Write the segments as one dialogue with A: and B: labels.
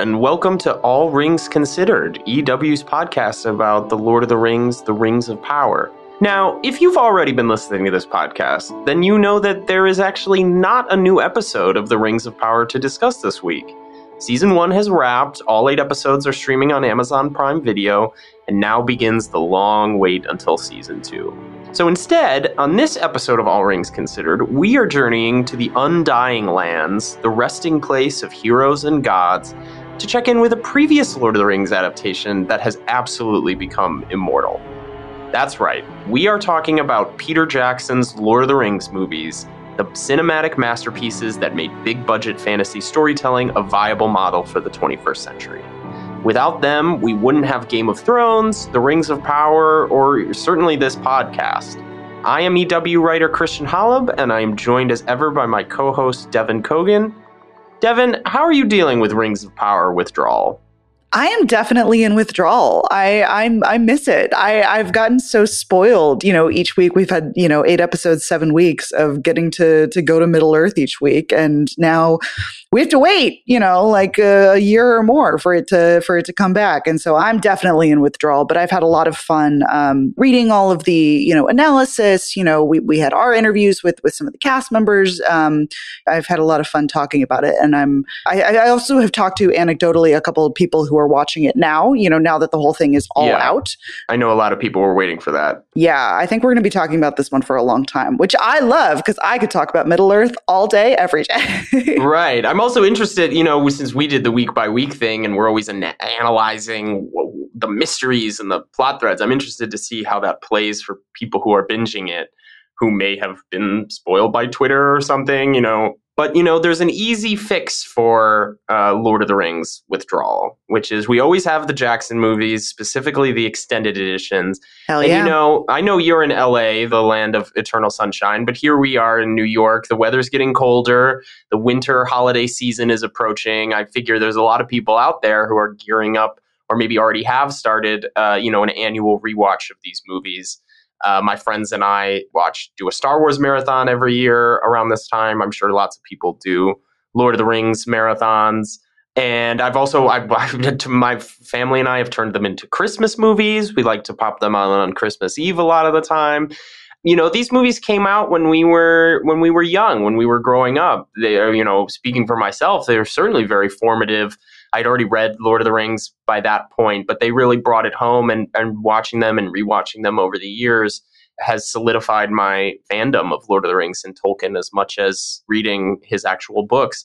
A: And welcome to All Rings Considered, EW's podcast about the Lord of the Rings, the Rings of Power. Now, if you've already been listening to this podcast, then you know that there is actually not a new episode of the Rings of Power to discuss this week. Season 1 has wrapped, all eight episodes are streaming on Amazon Prime Video, and now begins the long wait until Season 2. So instead, on this episode of All Rings Considered, we are journeying to the Undying Lands, the resting place of heroes and gods, to check in with a previous Lord of the Rings adaptation that has absolutely become immortal. That's right, we are talking about Peter Jackson's Lord of the Rings movies, the cinematic masterpieces that made big budget fantasy storytelling a viable model for the 21st century. Without them, we wouldn't have Game of Thrones, The Rings of Power, or certainly this podcast. I am EW writer Christian Holub, and I am joined as ever by my co host Devan Coggan. Devan, how are you dealing with Rings of Power withdrawal?
B: I am definitely in withdrawal. I I'm I miss it. I I've gotten so spoiled. You know, each week we've had you know eight episodes, seven weeks of getting to to go to Middle Earth each week, and now we have to wait, you know, like a year or more for it to for it to come back. And so I'm definitely in withdrawal, but I've had a lot of fun um, reading all of the you know analysis. You know, we we had our interviews with with some of the cast members. Um, I've had a lot of fun talking about it, and I'm I, I also have talked to anecdotally a couple of people who are watching it now. You know, now that the whole thing is all
A: Yeah.
B: out.
A: I know a lot of people were waiting for that.
B: Yeah, I think we're going to be talking about this one for a long time, which I love because I could talk about Middle Earth all day, every day.
A: right. I'm also interested, you know, since we did the week by week thing and we're always ana- analyzing the mysteries and the plot threads, I'm interested to see how that plays for people who are binging it who may have been spoiled by Twitter or something, you know. But, you know, there's an easy fix for uh, Lord of the Rings withdrawal, which is we always have the Jackson movies, specifically the extended editions.
B: Hell
A: And
B: yeah.
A: you know, I know you're in LA, the land of eternal sunshine, but here we are in New York. The weather's getting colder. The winter holiday season is approaching. I figure there's a lot of people out there who are gearing up or maybe already have started, uh, you know, an annual rewatch of these movies. Uh, my friends and I watch do a Star Wars marathon every year around this time. I'm sure lots of people do Lord of the Rings marathons. And I've also, I've, my family and I have turned them into Christmas movies. We like to pop them on on Christmas Eve a lot of the time. You know, these movies came out when we were when we were young, when we were growing up. They are, you know, speaking for myself, they were certainly very formative. I'd already read Lord of the Rings by that point, but they really brought it home. And and watching them and rewatching them over the years has solidified my fandom of Lord of the Rings and Tolkien as much as reading his actual books.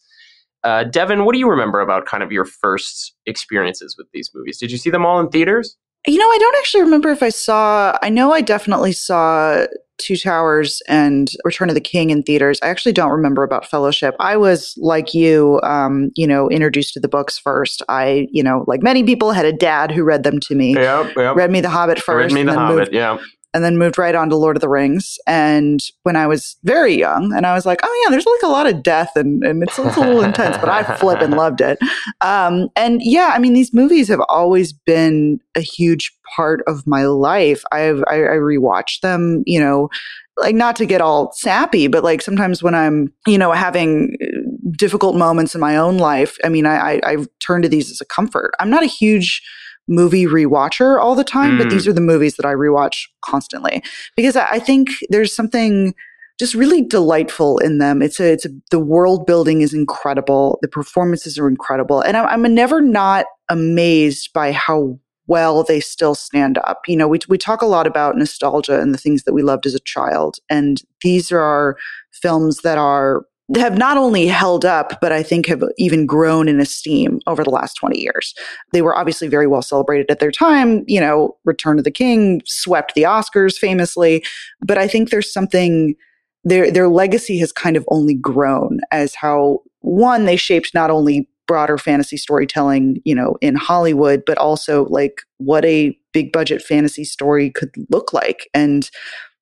A: Uh, Devan, what do you remember about kind of your first experiences with these movies? Did you see them all in theaters?
B: You know, I don't actually remember if I saw, I know I definitely saw Two Towers and Return of the King in theaters. I actually don't remember about Fellowship. I was like you, um, you know, introduced to the books first. I, you know, like many people, had a dad who read them to me.
A: Yep, yep.
B: Read me The Hobbit first,
A: Read me the Hobbit.
B: moved
A: Yeah,
B: and then moved right on to Lord of the Rings. And when I was very young, and I was like, oh yeah, there's like a lot of death and, and it's, it's a little intense, but I flip and loved it. Um, and yeah, I mean, these movies have always been a huge part of my life. I've I, I rewatched them, you know, like not to get all sappy, but like sometimes when I'm, you know, having uh, difficult moments in my own life, I mean, I, I I've turned to these as a comfort. I'm not a huge movie rewatcher all the time, but
A: Mm.
B: these are the movies that I rewatch constantly because I, I think there's something just really delightful in them. It's a, it's a, the world building is incredible. The performances are incredible. And I'm, I'm never not amazed by how well they still stand up. You know, we, we talk a lot about nostalgia and the things that we loved as a child. And these are films that are, have not only held up, but I think have even grown in esteem over the last 20 years. They were obviously very well celebrated at their time. You know, Return of the King swept the Oscars famously. But I think there's something their their legacy has kind of only grown as how one they shaped not only broader fantasy storytelling, you know, in Hollywood, but also like what a big budget fantasy story could look like. And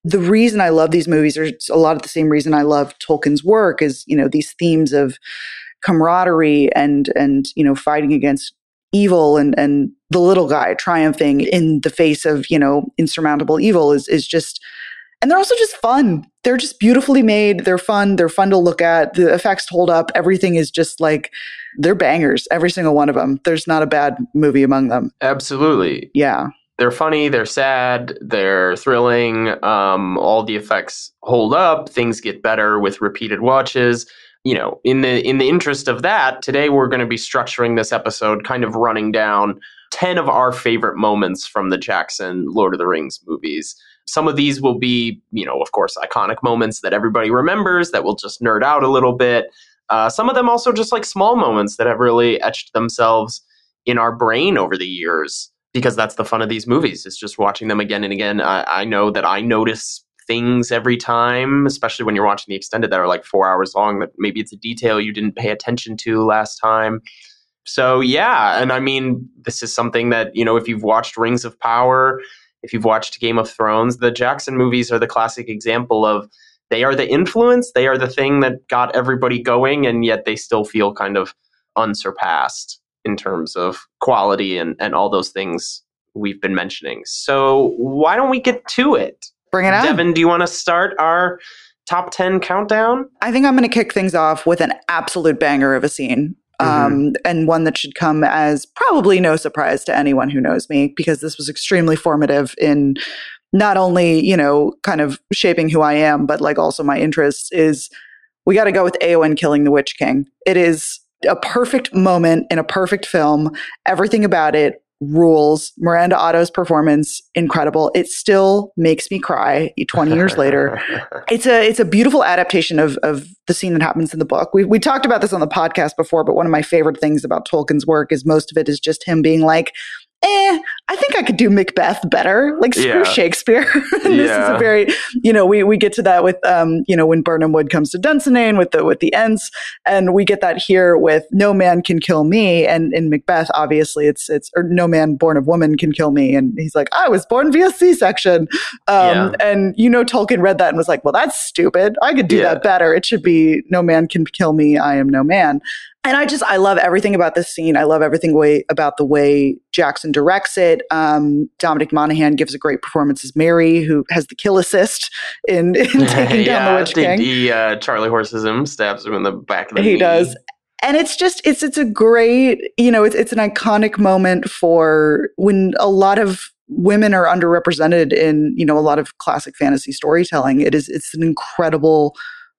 B: the reason I love these movies are a lot of the same reason I love Tolkien's work is, you know, these themes of camaraderie and and you know fighting against evil and and the little guy triumphing in the face of you know insurmountable evil is is just And they're also just fun. They're just beautifully made. They're fun. They're fun to look at. The effects hold up. Everything is just like they're bangers. Every single one of them. There's not a bad movie among them.
A: Absolutely.
B: Yeah.
A: They're funny, they're sad, they're thrilling. Um, all the effects hold up. Things get better with repeated watches you know, in the in the interest of that, today we're going to be structuring this episode kind of running down 10 of our favorite moments from the Jackson Lord of the Rings movies. Some of these will be, you know, of course, iconic moments that everybody remembers that will just nerd out a little bit. Uh, some of them also just like small moments that have really etched themselves in our brain over the years because that's the fun of these movies. It's just watching them again and again. I, I know that I notice things every time, especially when you're watching the extended that are like four hours long, that maybe it's a detail you didn't pay attention to last time. So, yeah. And I mean, this is something that, you know, if you've watched Rings of Power, if you've watched Game of Thrones, the Jackson movies are the classic example of they are the influence, they are the thing that got everybody going, and yet they still feel kind of unsurpassed in terms of quality and, and all those things we've been mentioning. So, why don't we get to it?
B: Bring it on.
A: Devan, do you want to start our top 10 countdown?
B: I think I'm going to kick things off with an absolute banger of a scene. Um, mm-hmm. and one that should come as probably no surprise to anyone who knows me because this was extremely formative in not only, you know, kind of shaping who I am, but like also my interests is we got to go with Eowyn killing the Witch King. It is a perfect moment in a perfect film. Everything about it rules. Miranda Otto's performance incredible. It still makes me cry 20 years later. It's a it's a beautiful adaptation of of the scene that happens in the book. We we talked about this on the podcast before, but one of my favorite things about Tolkien's work is most of it is just him being like, eh, I think I could do Macbeth better. Like screw yeah. Shakespeare. this yeah. is a very, you know, we, we get to that with, um, you know, when Birnam Wood comes to Dunsinane with the, with the Ents. And we get that here with No Man Can Kill Me. And in Macbeth, obviously it's, it's, or No Man Born of Woman Can Kill Me. And he's like, I was born via C-section. Um, yeah. and you know, Tolkien read that and was like, well, that's stupid. I could do that better. It should be No Man Can Kill Me. I am no man and I just I love everything about this scene. I love everything way about the way Jackson directs it. Um, Dominic Monaghan gives a great performance as Merry, who has the kill assist in, in taking yeah, down the Witch King.
A: He uh, Charlie horses him, stabs him in the back of the.
B: He
A: knee.
B: does, and it's just it's it's a great you know it's it's an iconic moment for when a lot of women are underrepresented in you know a lot of classic fantasy storytelling. It is it's an incredible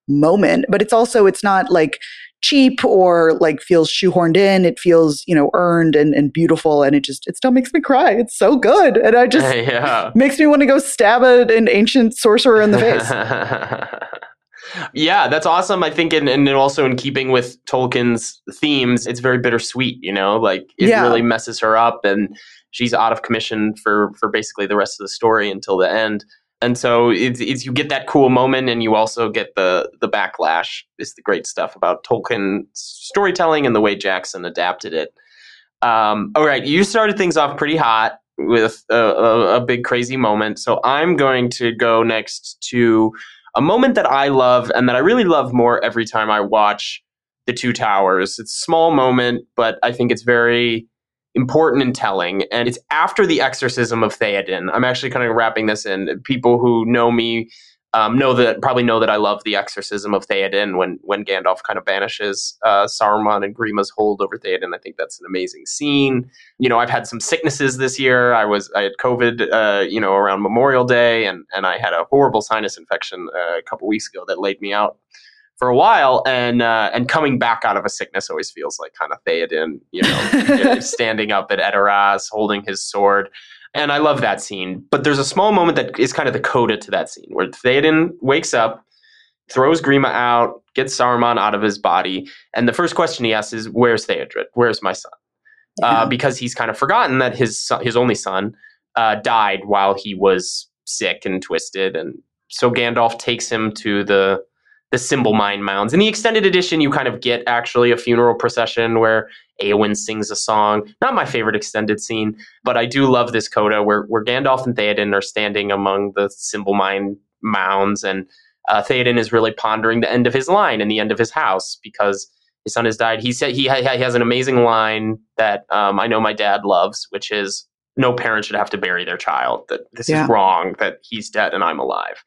B: moment, but it's also it's not like cheap or like feels shoehorned in. It feels, you know, earned and, and beautiful. And it just, it still makes me cry. It's so good. And I just, yeah. makes me want to go stab an ancient sorcerer in the face.
A: yeah, that's awesome. I think, and, and also in keeping with Tolkien's themes, it's very bittersweet, you know, like it yeah. really messes her up and she's out of commission for, for basically the rest of the story until the end and so it's, it's, you get that cool moment and you also get the the backlash. Is the great stuff about tolkien storytelling and the way jackson adapted it. Um, all right you started things off pretty hot with a, a, a, big crazy moment. So i'm going to go next to a moment that i love and that i really love more every time i watch the two towers. It's a small moment but i think it's very important and telling. And it's after the exorcism of Theoden. I'm actually kind of wrapping this in. People who know me um, know that probably know that I love the exorcism of Theoden when when Gandalf kind of banishes uh, Saruman and Grima's hold over Theoden. I think that's an amazing scene. You know, I've had some sicknesses this year. I was I had COVID, uh, you know, around Memorial Day, and and I had a horrible sinus infection uh, a couple weeks ago that laid me out for a while, and uh, and coming back out of a sickness always feels like kind of Theoden, you know, standing up at Edoras, holding his sword. And I love that scene. But there's a small moment that is kind of the coda to that scene where Theoden wakes up, throws Grima out, gets Saruman out of his body, and the first question he asks is, "Where's Theodred? Where's my son?" Uh, yeah. Uh, because he's kind of forgotten that his son, his only son uh, died while he was sick and twisted, and so Gandalf takes him to the the Simbelmynë Mounds. In the extended edition, you kind of get actually a funeral procession where Eowyn sings a song. Not my favorite extended scene, but I do love this coda where, where Gandalf and Theoden are standing among the Simbelmynë Mounds, and uh, Theoden is really pondering the end of his line and the end of his house because his son has died. He said he, ha- he has an amazing line that um, I know my dad loves, which is no parent should have to bury their child, that this
B: Yeah.
A: is wrong, that he's dead and I'm alive.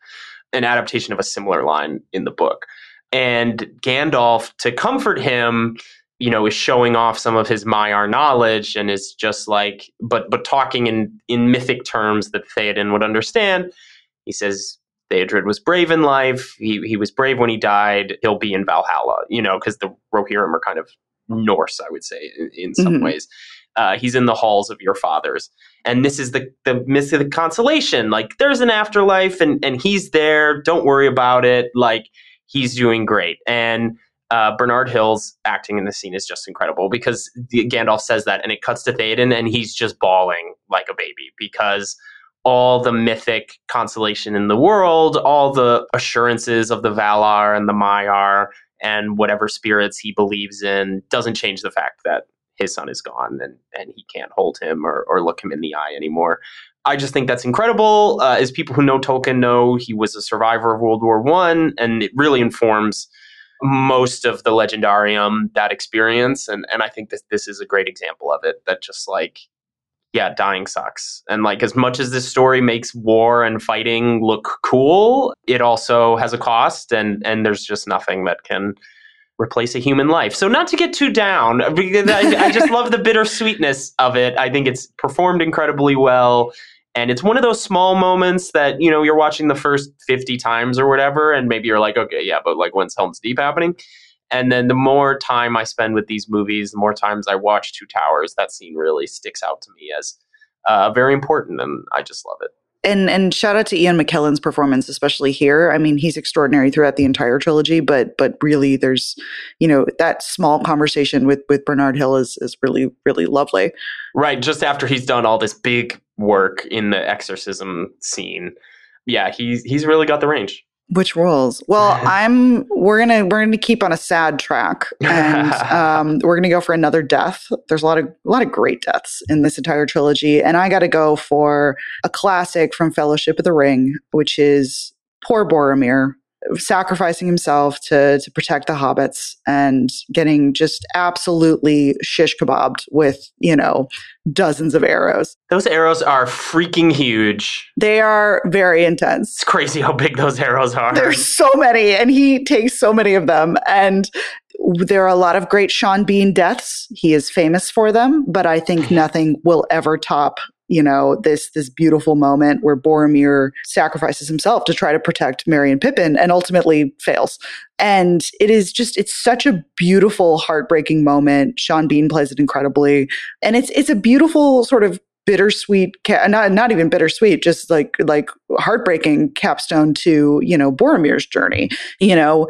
A: An adaptation of a similar line in the book. And Gandalf, to comfort him, you know, is showing off some of his Maiar knowledge and is just like, but but talking in in mythic terms that Theoden would understand. He says Theodred was brave in life. He he was brave when he died. He'll be in Valhalla, you know, because the Rohirrim are kind of Norse, I would say, in, in some
B: Mhm.
A: ways. Uh, he's in the halls of your fathers, and this is the the myth of the consolation. Like there's an afterlife, and and he's there. Don't worry about it. Like he's doing great, and uh, Bernard Hill's acting in the scene is just incredible because Gandalf says that, and it cuts to Theoden, and he's just bawling like a baby because all the mythic consolation in the world, all the assurances of the Valar and the Maiar, and whatever spirits he believes in, doesn't change the fact that his son is gone and, and he can't hold him or, or look him in the eye anymore. I just think that's incredible. Uh, as people who know Tolkien know, he was a survivor of World War One, and it really informs most of the legendarium that experience and and I think this this is a great example of it that just like yeah dying sucks and like as much as this story makes war and fighting look cool it also has a cost and and there's just nothing that can replace a human life. So not to get too down I, I just love the bittersweetness of it. I think it's performed incredibly well. And it's one of those small moments that you know you're watching the first 50 times or whatever and maybe you're like okay yeah but like when's helm's deep happening? And then the more time i spend with these movies the more times i watch two towers that scene really sticks out to me as uh, very important and i just love it
B: and and shout out to Ian McKellen's performance, especially here. I mean, he's extraordinary throughout the entire trilogy, but but really, there's you know that small conversation with with Bernard Hill is is really really lovely.
A: right just after he's done all this big work in the exorcism scene yeah he's he's really got the range
B: Which rules? Well, I'm we're gonna we're gonna keep on a sad track, and um, we're gonna go for another death. There's a lot of a lot of great deaths in this entire trilogy, and I got to go for a classic from Fellowship of the Ring, which is poor Boromir sacrificing himself to to protect the hobbits and getting just absolutely shish kebabbed with you know dozens of arrows.
A: those arrows are freaking huge
B: They are very intense.
A: it's crazy how big those arrows are
B: There's so many, and he takes so many of them. And there are a lot of great Sean Bean deaths. He is famous for them, but I think mm-hmm. nothing will ever top, you know, this this beautiful moment where Boromir sacrifices himself to try to protect Merry and Pippin and ultimately fails. And it is just it's such a beautiful, heartbreaking moment. Sean Bean plays it incredibly. And it's it's a beautiful sort of bittersweet not not even bittersweet just like like heartbreaking capstone to you know Boromir's journey. You know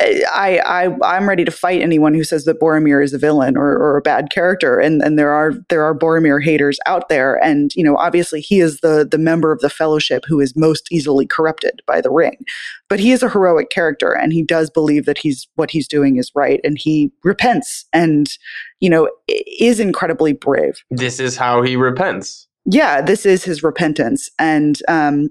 B: I I I'm ready to fight anyone who says that Boromir is a villain or, or a bad character. And and there are there are Boromir haters out there. And you know obviously he is the the member of the fellowship who is most easily corrupted by the ring. But he is a heroic character and he does believe that he's what he's doing is right. And he repents and you know is incredibly brave.
A: This is how he repents
B: yeah, this is his repentance. And um,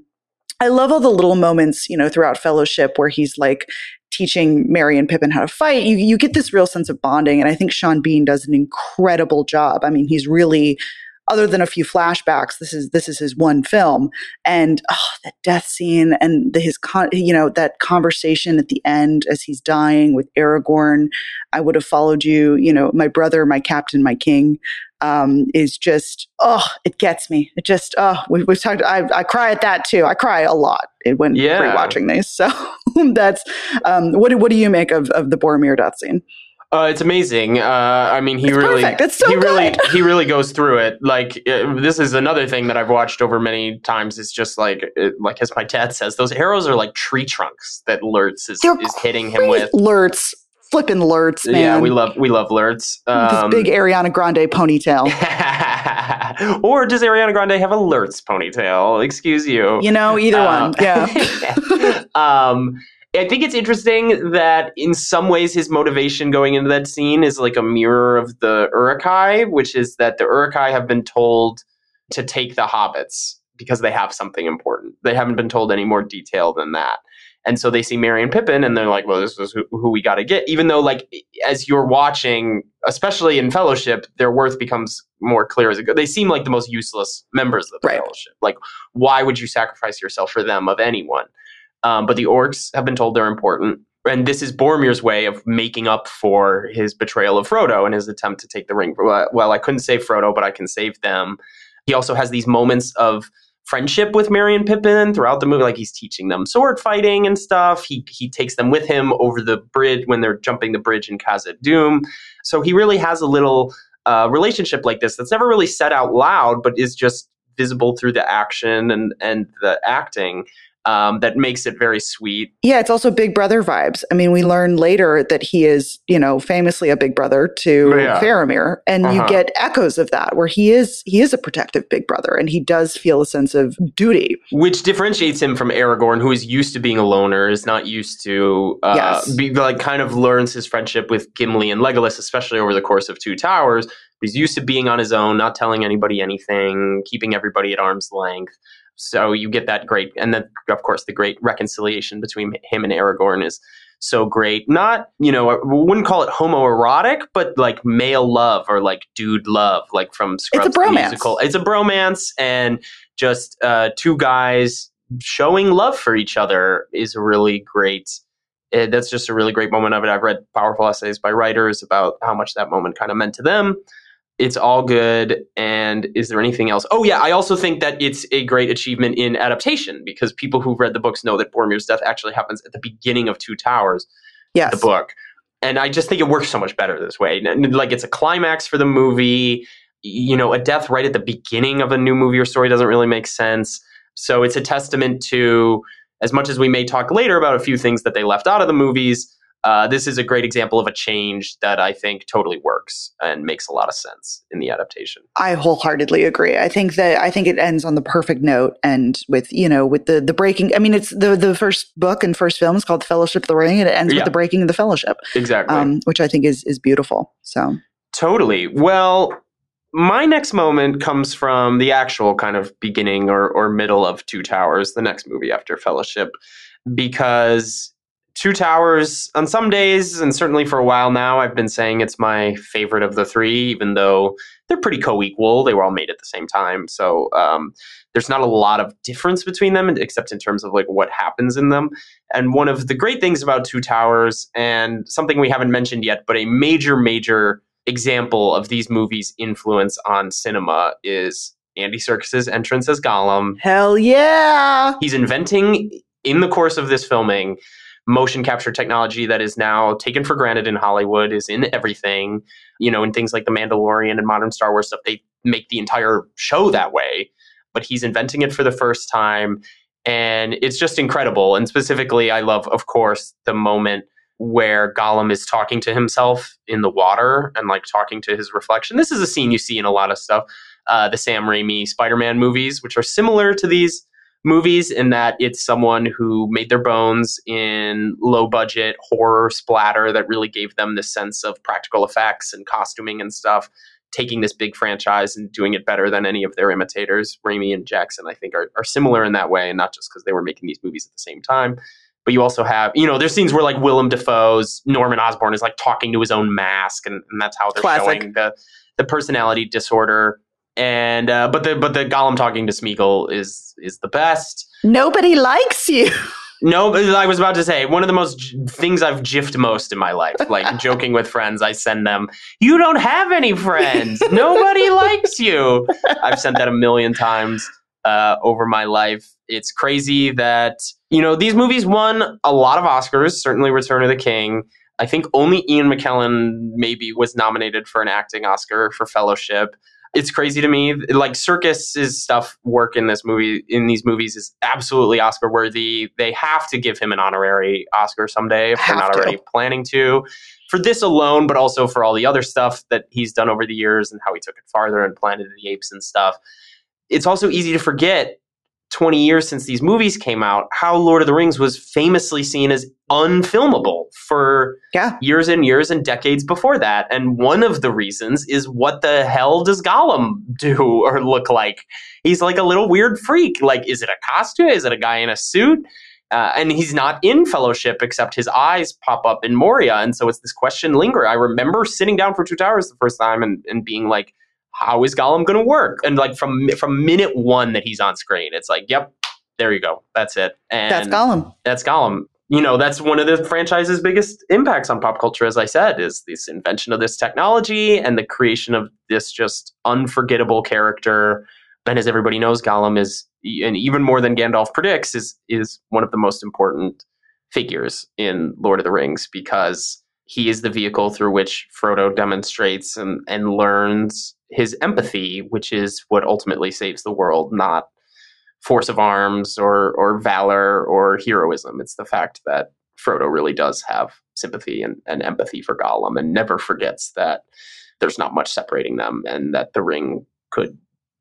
B: I love all the little moments, you know, throughout Fellowship where he's like teaching Merry and Pippin how to fight. You, you get this real sense of bonding. And I think Sean Bean does an incredible job. I mean, he's really, other than a few flashbacks, this is this is his one film. And oh, that death scene and the, his con- you know that conversation at the end as he's dying with Aragorn. I would have followed you. You know, my brother, my captain, my king um, is just oh, it gets me. It just oh, we, we've talked. I, I cry at that too. I cry a lot when
A: Yeah.
B: rewatching these. So that's um, what. do- What do you make of of the Boromir death scene?
A: Uh, it's amazing. Uh, I mean, he
B: It's
A: really.
B: So
A: he really, he really goes through it. Like uh, this is another thing that I've watched over many times. It's just like, it, like as my dad says, those arrows are like tree trunks that Lurtz is,
B: They're
A: is hitting him with.
B: Lurtz, flipping Lurtz, man.
A: Yeah, we love we love Lurtz. Um,
B: this big Ariana Grande ponytail.
A: or does Ariana Grande have a Lurtz ponytail? Excuse you.
B: You know, either
A: Uh,
B: one. Yeah.
A: um, I think it's interesting that in some ways his motivation going into that scene is like a mirror of the Uruk-hai, which is that the Uruk-hai have been told to take the hobbits because they have something important. They haven't been told any more detail than that. And so they see Merry and Pippin and they're like, well, this is who, who we got to get. Even though, like, as you're watching, especially in Fellowship, their worth becomes more clear as it goes. They seem like the most useless members of the
B: Right.
A: Fellowship. Like, why would you sacrifice yourself for them of anyone? Um, but the orcs have been told they're important. And this is Boromir's way of making up for his betrayal of Frodo and his attempt to take the ring. Well, I couldn't save Frodo, but I can save them. He also has these moments of friendship with Merry and Pippin throughout the movie. Like he's teaching them sword fighting and stuff. He he takes them with him over the bridge when they're jumping the bridge in Khazad-dûm. So he really has a little uh, relationship like this that's never really said out loud, but is just visible through the action and and the acting. Um, that makes it very sweet.
B: Yeah, it's also Big Brother vibes. I mean, we learn later that he is, you know, famously a big brother to
A: Yeah.
B: Faramir, and you
A: Uh-huh.
B: get echoes of that where he is he is a protective big brother, and he does feel a sense of duty.
A: which differentiates him from Aragorn, who is used to being a loner, is not used to uh,
B: Yes.
A: be like kind of learns his friendship with Gimli and Legolas, especially over the course of Two Towers. He's used to being on his own, not telling anybody anything, keeping everybody at arm's length. So you get that great, and then of course the great reconciliation between him and Aragorn is so great. Not you know, I wouldn't call it homoerotic, but like male love or like dude love, like from Scrubs the
B: bromance.
A: musical. It's a bromance, and just uh, two guys showing love for each other is really great. eh, that's just a really great moment of it. I've read powerful essays by writers about how much that moment kind of meant to them. It's all good. And is there anything else? Oh yeah, I also think that it's a great achievement in adaptation because people who've read the books know that Boromir's death actually happens at the beginning of Two Towers
B: Yes,
A: the book. And I just think it works so much better this way. Like it's a climax for the movie. You know, a death right at the beginning of a new movie or story doesn't really make sense. So it's a testament to, as much as we may talk later about a few things that they left out of the movies, uh, this is a great example of a change that I think totally works and makes a lot of sense in the adaptation.
B: I wholeheartedly agree. I think that I think it ends on the perfect note, and with you know with the the breaking. I mean, it's the the first book and first film is called The Fellowship of the Ring, and it ends
A: Yeah.
B: with the breaking of the Fellowship,
A: Exactly.
B: um, which I think is is beautiful. So
A: Totally. Well, my next moment comes from the actual kind of beginning or, or middle of Two Towers, the next movie after Fellowship, because Two Towers, on some days, and certainly for a while now, I've been saying it's my favorite of the three, even though they're pretty co equal. They were all made at the same time. So um, there's not a lot of difference between them, except in terms of like what happens in them. And one of the great things about Two Towers, and something we haven't mentioned yet, but a major, major example of these movies' influence on cinema is Andy Serkis's entrance as Gollum.
B: hell yeah,
A: He's inventing in the course of this filming motion capture technology that is now taken for granted in Hollywood, is in everything. You know, in things like The Mandalorian and modern Star Wars stuff, they make the entire show that way. But he's inventing it for the first time. And it's just incredible. And specifically, I love, of course, the moment where Gollum is talking to himself in the water and like talking to his reflection. This is a scene you see in a lot of stuff. Uh, the Sam Raimi Spider Man movies, which are similar to these movies in that it's someone who made their bones in low budget horror splatter that really gave them this sense of practical effects and costuming and stuff. Taking this big franchise and doing it better than any of their imitators Raimi and Jackson I think are, are similar in that way and not just because they were making these movies at the same time. But you also have you know there's scenes where like Willem Dafoe's Norman Osborn is like talking to his own mask and, and that's how they're
B: Classic.
A: showing the the personality disorder and uh, but the but the Gollum talking to Smeagol is is the best.
B: nobody likes you.
A: No, I was about to say one of the most j- things I've jiffed most in my life, like joking with friends. I send them, "You don't have any friends. Nobody likes you." I've sent that a million times uh, over my life. It's crazy that you know these movies won a lot of Oscars. Certainly, Return of the King. I think only Ian McKellen maybe was nominated for an acting Oscar for Fellowship it's crazy to me. Like Serkis's stuff work in this movie in these movies is absolutely Oscar worthy. They have to give him an honorary Oscar someday if they're not
B: to.
A: already planning to. For this alone, but also for all the other stuff that he's done over the years and how he took it farther and Planet of the Apes and stuff. It's also easy to forget 20 years since these movies came out, how Lord of the Rings was famously seen as unfilmable for
B: Yeah.
A: years and years and decades before that. And one of the reasons is what the hell does Gollum do or look like? He's like a little weird freak. Like, is it a costume? Is it a guy in a suit? Uh, and he's not in fellowship except his eyes pop up in Moria. And so it's this question linger. I remember sitting down for two towers the first time and, and being like, how is Gollum going to work? And like from from minute one that he's on screen, it's like, yep, there you go, that's it. And
B: that's Gollum.
A: That's Gollum. You know, that's one of the franchise's biggest impacts on pop culture, as I said, is this invention of this technology and the creation of this just unforgettable character. And as everybody knows, Gollum is, and even more than Gandalf predicts, is is one of the most important figures in Lord of the Rings because he is the vehicle through which Frodo demonstrates and, and learns his empathy, which is what ultimately saves the world, not force of arms or or valor or heroism. It's the fact that Frodo really does have sympathy and, and empathy for Gollum and never forgets that there's not much separating them and that the ring could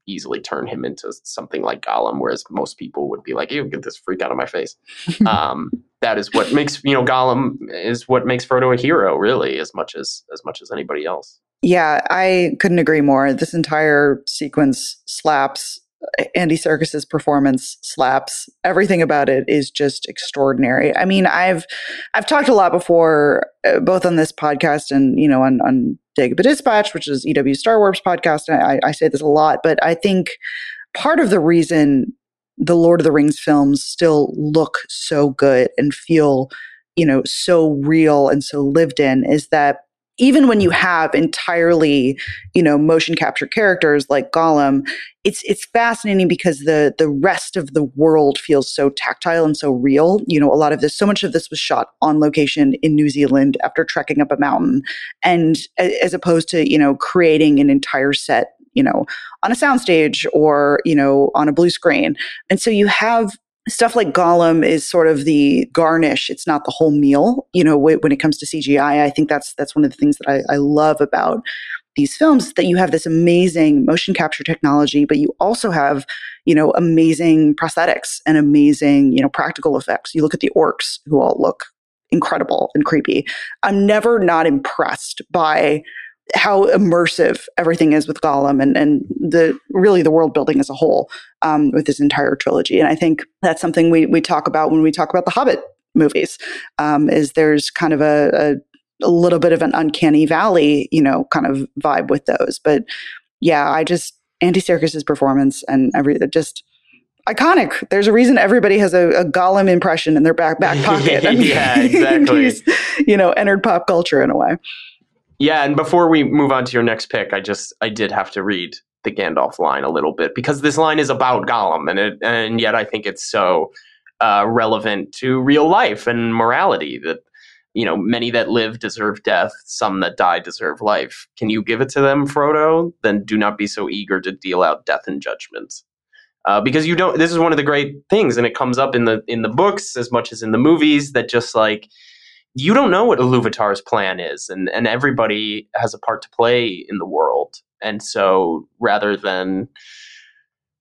A: easily turn him into something like Gollum, whereas most people would be like, "You get this freak out of my face." um, that is what makes you know Gollum is what makes Frodo a hero, really, as much as as much as anybody else.
B: Yeah, I couldn't agree more. This entire sequence slaps. Andy Serkis's performance slaps. Everything about it is just extraordinary. I mean, I've I've talked a lot before, uh, both on this podcast and you know on on Dagobah Dispatch, which is EW Star Wars podcast. I, I say this a lot, but I think part of the reason the Lord of the Rings films still look so good and feel, you know, so real and so lived in is that even when you have entirely, you know, motion capture characters like Gollum, it's it's fascinating because the the rest of the world feels so tactile and so real. You know, a lot of this, so much of this was shot on location in New Zealand after trekking up a mountain, and as opposed to you know creating an entire set, you know, on a soundstage or you know on a blue screen, and so you have stuff like Gollum is sort of the garnish. It's not the whole meal. You know, when it comes to CGI, I think that's that's one of the things that I, I love about these films that you have this amazing motion capture technology, but you also have, you know, amazing prosthetics and amazing, you know, practical effects. You look at the orcs who all look incredible and creepy. I'm never not impressed by how immersive everything is with Gollum and, and the really the world building as a whole um, with this entire trilogy. And I think that's something we, we talk about when we talk about the Hobbit movies, um, is there's kind of a, a, a little bit of an uncanny valley, you know, kind of vibe with those. But yeah, I just Andy Serkis's performance and every just iconic. There's a reason everybody has a, a Gollum impression in their back back pocket.
A: I mean, yeah, exactly.
B: you know, entered pop culture in a way.
A: Yeah, and before we move on to your next pick, I just I did have to read the Gandalf line a little bit because this line is about Gollum, and it and yet I think it's so uh, relevant to real life and morality that you know many that live deserve death, some that die deserve life. Can you give it to them, Frodo? Then do not be so eager to deal out death and judgment. Uh, because you don't. This is one of the great things, and it comes up in the in the books as much as in the movies. That just like you don't know what Iluvatar's plan is, and and everybody has a part to play in the world. And so, rather than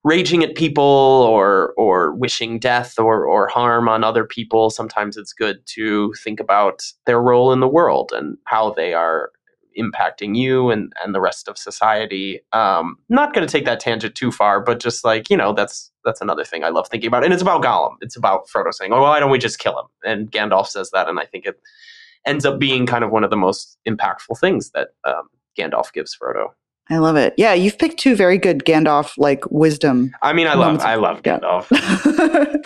A: raging at people or or wishing death or or harm on other people, sometimes it's good to think about their role in the world and how they are impacting you and and the rest of society. Um, not going to take that tangent too far, but just like you know, that's that's another thing I love thinking about. And it's about Gollum. It's about Frodo saying, "Oh, well, why don't we just kill him?" And Gandalf says that, and I think it ends up being kind of one of the most impactful things that um, Gandalf gives Frodo.
B: I love it. Yeah, you've picked two very good Gandalf like wisdom.
A: I mean, I love I love Gandalf.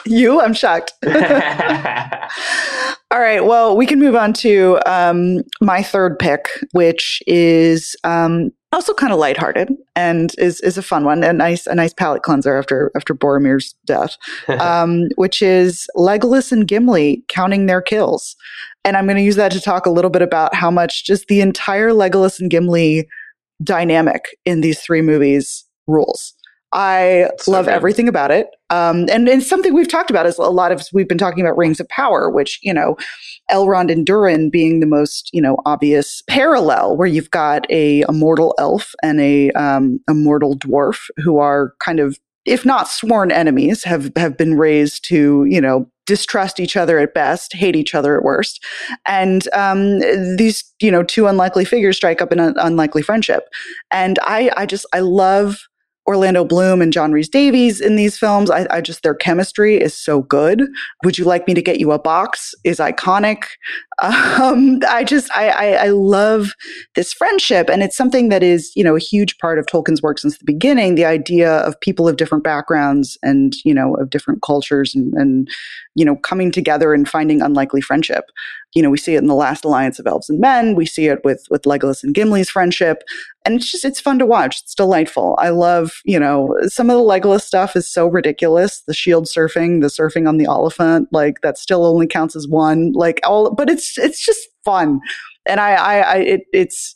B: you? I'm shocked. All right. Well, we can move on to um, my third pick, which is um, also kind of lighthearted and is is a fun one, a nice a nice palate cleanser after after Boromir's death, um, which is Legolas and Gimli counting their kills, and I'm going to use that to talk a little bit about how much just the entire Legolas and Gimli dynamic in these three movies rules. I so love good. everything about it. Um, and, and something we've talked about is a lot of, we've been talking about Rings of Power, which, you know, Elrond and Durin being the most, you know, obvious parallel where you've got a, a mortal elf and a, um, a mortal dwarf who are kind of, if not sworn enemies, have, have been raised to, you know, distrust each other at best, hate each other at worst. And um, these, you know, two unlikely figures strike up an un- unlikely friendship. And I, I just, I love Orlando Bloom and John Rhys Davies in these films. I, I, just, their chemistry is so good. Would you like me to get you a box is iconic. Um, I just, I, I, I love this friendship. And it's something that is, you know, a huge part of Tolkien's work since the beginning. The idea of people of different backgrounds and, you know, of different cultures and, and you know, coming together and finding unlikely friendship. You know, we see it in the last alliance of elves and men. We see it with with Legolas and Gimli's friendship, and it's just it's fun to watch. It's delightful. I love you know some of the Legolas stuff is so ridiculous. The shield surfing, the surfing on the elephant, like that still only counts as one. Like all, but it's it's just fun, and I I, I it, it's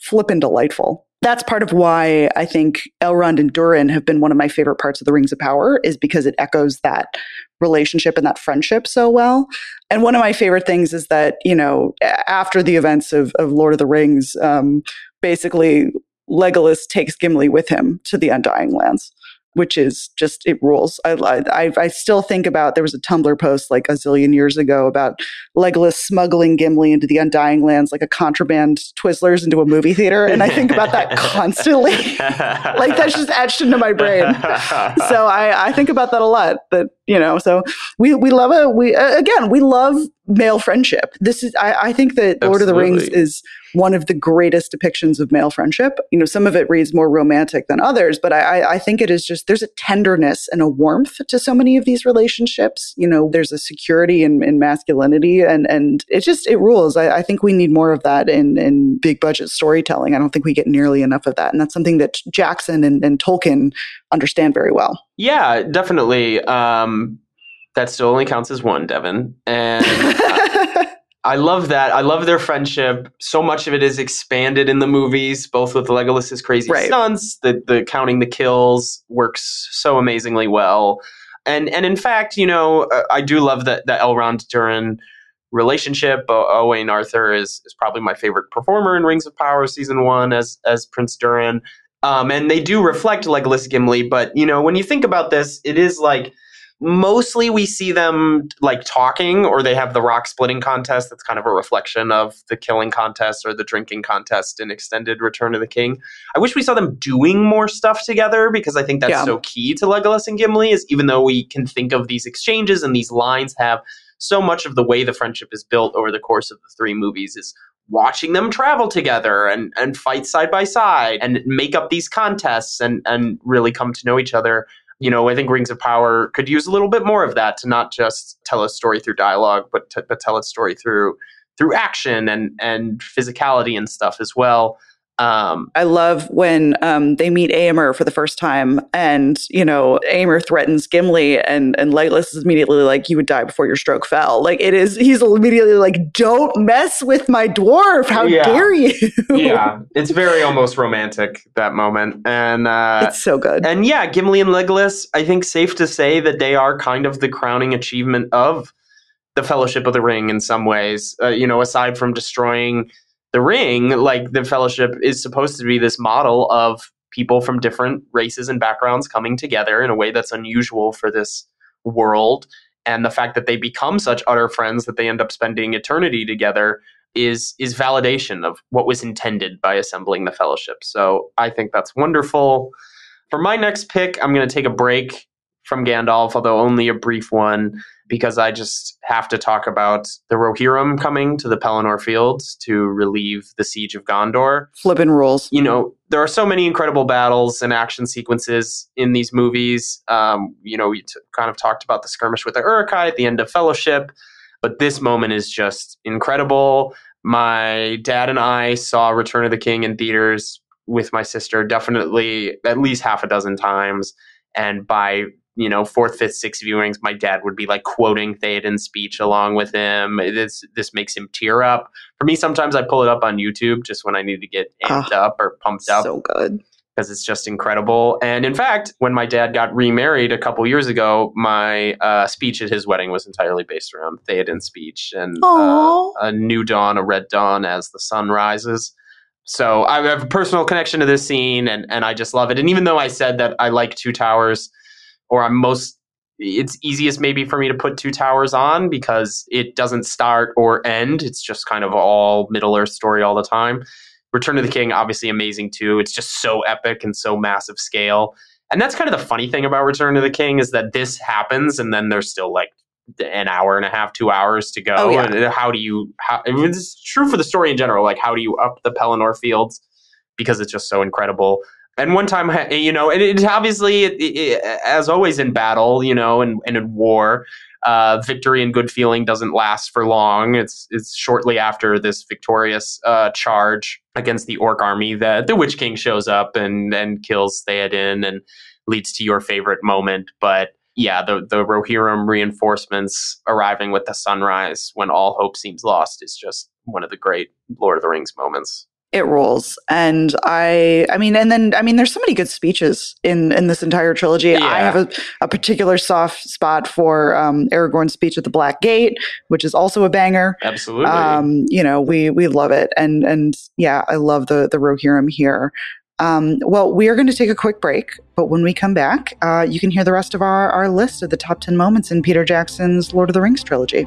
B: flippin' delightful that's part of why I think Elrond and Durin have been one of my favorite parts of the Rings of Power is because it echoes that relationship and that friendship so well. And one of my favorite things is that, you know, after the events of, of Lord of the Rings, um, basically Legolas takes Gimli with him to the Undying Lands which is just it rules. I, I I still think about there was a Tumblr post like a zillion years ago about Legolas smuggling Gimli into the Undying Lands like a contraband Twizzlers into a movie theater, and I think about that constantly. like that's just etched into my brain. So I I think about that a lot. That you know, so we we love a We uh, again we love male friendship. This is I I think that Absolutely. Lord of the Rings is one of the greatest depictions of male friendship. You know, some of it reads more romantic than others, but I, I think it is just there's a tenderness and a warmth to so many of these relationships. You know, there's a security in, in masculinity, and and it just it rules. I, I think we need more of that in in big budget storytelling. I don't think we get nearly enough of that, and that's something that Jackson and, and Tolkien understand very well.
A: Yeah, definitely. Um, that still only counts as one, Devan, and. Uh, I love that. I love their friendship. So much of it is expanded in the movies, both with Legolas's crazy right. stunts, the the counting the kills works so amazingly well. And and in fact, you know, uh, I do love that the Elrond Durin relationship. Owain Arthur is is probably my favorite performer in Rings of Power season one as as Prince Durin. Um, and they do reflect Legolas Gimli, but you know, when you think about this, it is like mostly we see them like talking or they have the rock splitting contest that's kind of a reflection of the killing contest or the drinking contest in extended return of the king i wish we saw them doing more stuff together because i think that's yeah. so key to legolas and gimli is even though we can think of these exchanges and these lines have so much of the way the friendship is built over the course of the three movies is watching them travel together and, and fight side by side and make up these contests and, and really come to know each other you know, I think Rings of Power could use a little bit more of that to not just tell a story through dialogue, but to, but tell a story through through action and and physicality and stuff as well.
B: Um, I love when um, they meet Éomer for the first time, and you know Éomer threatens Gimli, and and Legolas is immediately like, "You would die before your stroke fell." Like it is, he's immediately like, "Don't mess with my dwarf! How yeah. dare you?"
A: yeah, it's very almost romantic that moment, and uh,
B: it's so good.
A: And yeah, Gimli and Legolas, I think safe to say that they are kind of the crowning achievement of the Fellowship of the Ring in some ways. Uh, you know, aside from destroying the ring, like the fellowship is supposed to be this model of people from different races and backgrounds coming together in a way that's unusual for this world. And the fact that they become such utter friends that they end up spending eternity together is is validation of what was intended by assembling the fellowship. So I think that's wonderful. For my next pick, I'm going to take a break from Gandalf, although only a brief one because I just have to talk about the Rohirrim coming to the Pelennor Fields to relieve the siege of Gondor.
B: Flippin' rules.
A: You know, there are so many incredible battles and action sequences in these movies. Um, you know, we t- kind of talked about the skirmish with the Uruk-hai at the end of Fellowship, but this moment is just incredible. My dad and I saw Return of the King in theaters with my sister, definitely at least half a dozen times. And by you know, fourth, fifth, sixth viewings, my dad would be like quoting Theoden's speech along with him. This this makes him tear up. For me, sometimes I pull it up on YouTube just when I need to get amped oh, up or pumped up.
B: So good.
A: Because it's just incredible. And in fact, when my dad got remarried a couple years ago, my uh, speech at his wedding was entirely based around Theoden's speech and uh, a new dawn, a red dawn as the sun rises. So I have a personal connection to this scene and, and I just love it. And even though I said that I like Two Towers, or I'm most it's easiest maybe for me to put two towers on because it doesn't start or end. It's just kind of all Middle Earth story all the time. Return of the King, obviously amazing too. It's just so epic and so massive scale. And that's kind of the funny thing about Return of the King is that this happens and then there's still like an hour and a half, two hours to go.
B: Oh, yeah.
A: And how do you, how, I mean, it's true for the story in general. Like, how do you up the Pelennor fields? Because it's just so incredible. And one time, you know, and it's obviously, it, it, as always in battle, you know, and, and in war, uh, victory and good feeling doesn't last for long. It's it's shortly after this victorious uh, charge against the orc army that the Witch King shows up and and kills Theoden and leads to your favorite moment. But yeah, the the Rohirrim reinforcements arriving with the sunrise when all hope seems lost is just one of the great Lord of the Rings moments
B: it rules and i i mean and then i mean there's so many good speeches in in this entire trilogy
A: Yeah.
B: i have a, a particular soft spot for um aragorn's speech at the black gate which is also a banger
A: absolutely.
B: um you know we we love it and and yeah i love the the rohirrim here um, well, we are going to take a quick break, but when we come back, uh, you can hear the rest of our, our list of the top 10 moments in Peter Jackson's Lord of the Rings trilogy.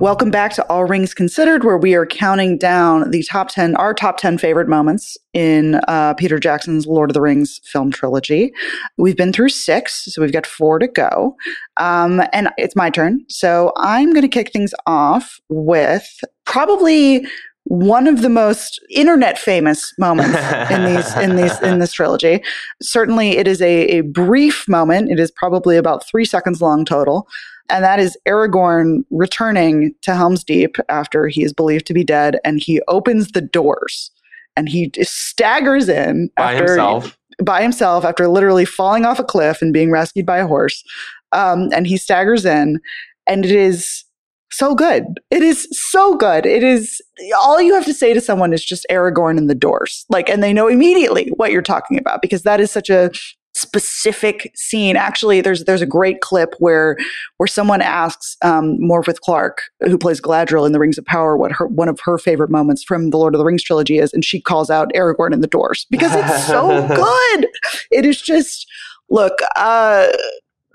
B: Welcome back to All Rings Considered, where we are counting down the top 10, our top 10 favorite moments in uh, Peter Jackson's Lord of the Rings film trilogy. We've been through six, so we've got four to go. Um, and it's my turn. So I'm going to kick things off with probably one of the most internet famous moments in these in these in this trilogy. Certainly, it is a, a brief moment. It is probably about three seconds long total. And that is Aragorn returning to Helm's Deep after he is believed to be dead, and he opens the doors and he staggers in
A: by
B: after,
A: himself.
B: by himself after literally falling off a cliff and being rescued by a horse. Um, and he staggers in, and it is so good. It is so good. It is all you have to say to someone is just Aragorn in the doors. Like, and they know immediately what you're talking about because that is such a specific scene. Actually, there's there's a great clip where where someone asks um, Morfydd Clark, who plays Galadriel in The Rings of Power, what her one of her favorite moments from the Lord of the Rings trilogy is, and she calls out Aragorn in the doors because it's so good. It is just look, uh,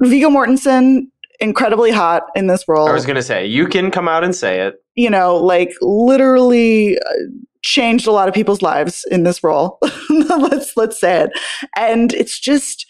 B: Viggo Mortensen incredibly hot in this role.
A: I was going to say, you can come out and say it.
B: You know, like literally uh, changed a lot of people's lives in this role. let's let's say it. And it's just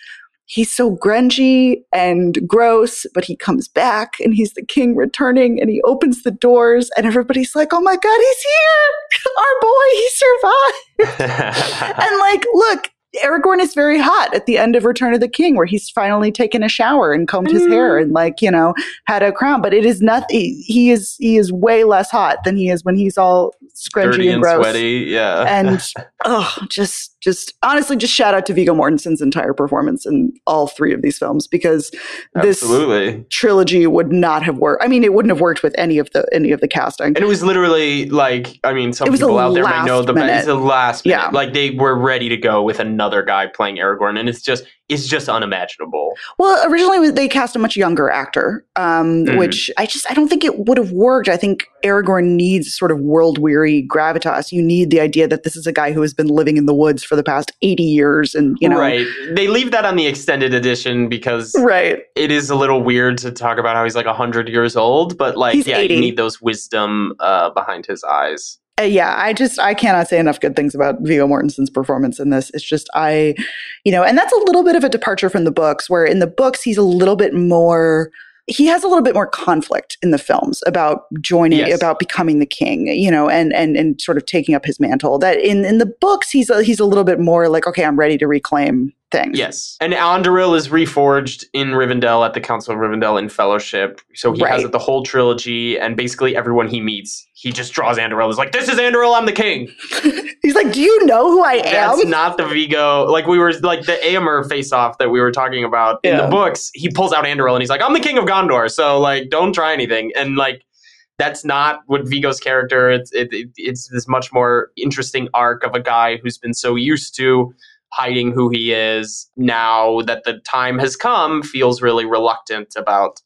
B: he's so grungy and gross, but he comes back and he's the king returning and he opens the doors and everybody's like, "Oh my god, he's here. Our boy, he survived." and like, look, Aragorn is very hot at the end of Return of the King, where he's finally taken a shower and combed his hair mm-hmm. and like you know had a crown. But it is nothing. He is he is way less hot than he is when he's all scrunchy and
A: and
B: gross.
A: sweaty. Yeah.
B: And oh, just just honestly, just shout out to Viggo Mortensen's entire performance in all three of these films because this
A: Absolutely.
B: trilogy would not have worked. I mean, it wouldn't have worked with any of the any of the casting.
A: And it was literally like, I mean, some people out there might know the
B: minute.
A: it's the last minute.
B: Yeah.
A: Like they were ready to go with another guy playing Aragorn, and it's just it's just unimaginable.
B: Well, originally they cast a much younger actor, um,
A: Mhm.
B: which I just I don't think it would have worked. I think Aragorn needs sort of world weary gravitas. You need the idea that this is a guy who has been living in the woods for the past eighty years, and you know,
A: right. They leave that on the extended edition because
B: right.
A: it is a little weird to talk about how he's like 100 years old, but like,
B: He's
A: yeah,
B: 80.
A: you need those wisdom uh, behind his eyes.
B: Uh, yeah, I just I cannot say enough good things about Viggo Mortensen's performance in this. It's just I, you know, and that's a little bit of a departure from the books, where in the books he's a little bit more. He has a little bit more conflict in the films about joining,
A: Yes.
B: about becoming the king, you know, and and and sort of taking up his mantle. That in in the books he's a, he's a little bit more like, okay, I'm ready to reclaim things.
A: Yes. And Anduril is reforged in Rivendell at the Council of Rivendell in Fellowship. So he has
B: Right.
A: the whole trilogy, and basically everyone he meets, he just draws Anduril. Is like, this is Anduril, I'm the king.
B: He's like, "Do you know who I am?"
A: That's not the Viggo. Like we were like the Eomer face off that we were talking about in the books. He pulls out Anduril and he's like, I'm the king of Gondor. So like, don't try anything. And like, that's not what Viggo's character. It's it, it, it's this much more interesting arc of a guy who's been so used to hiding who he is. Now that the time has come, feels really reluctant about.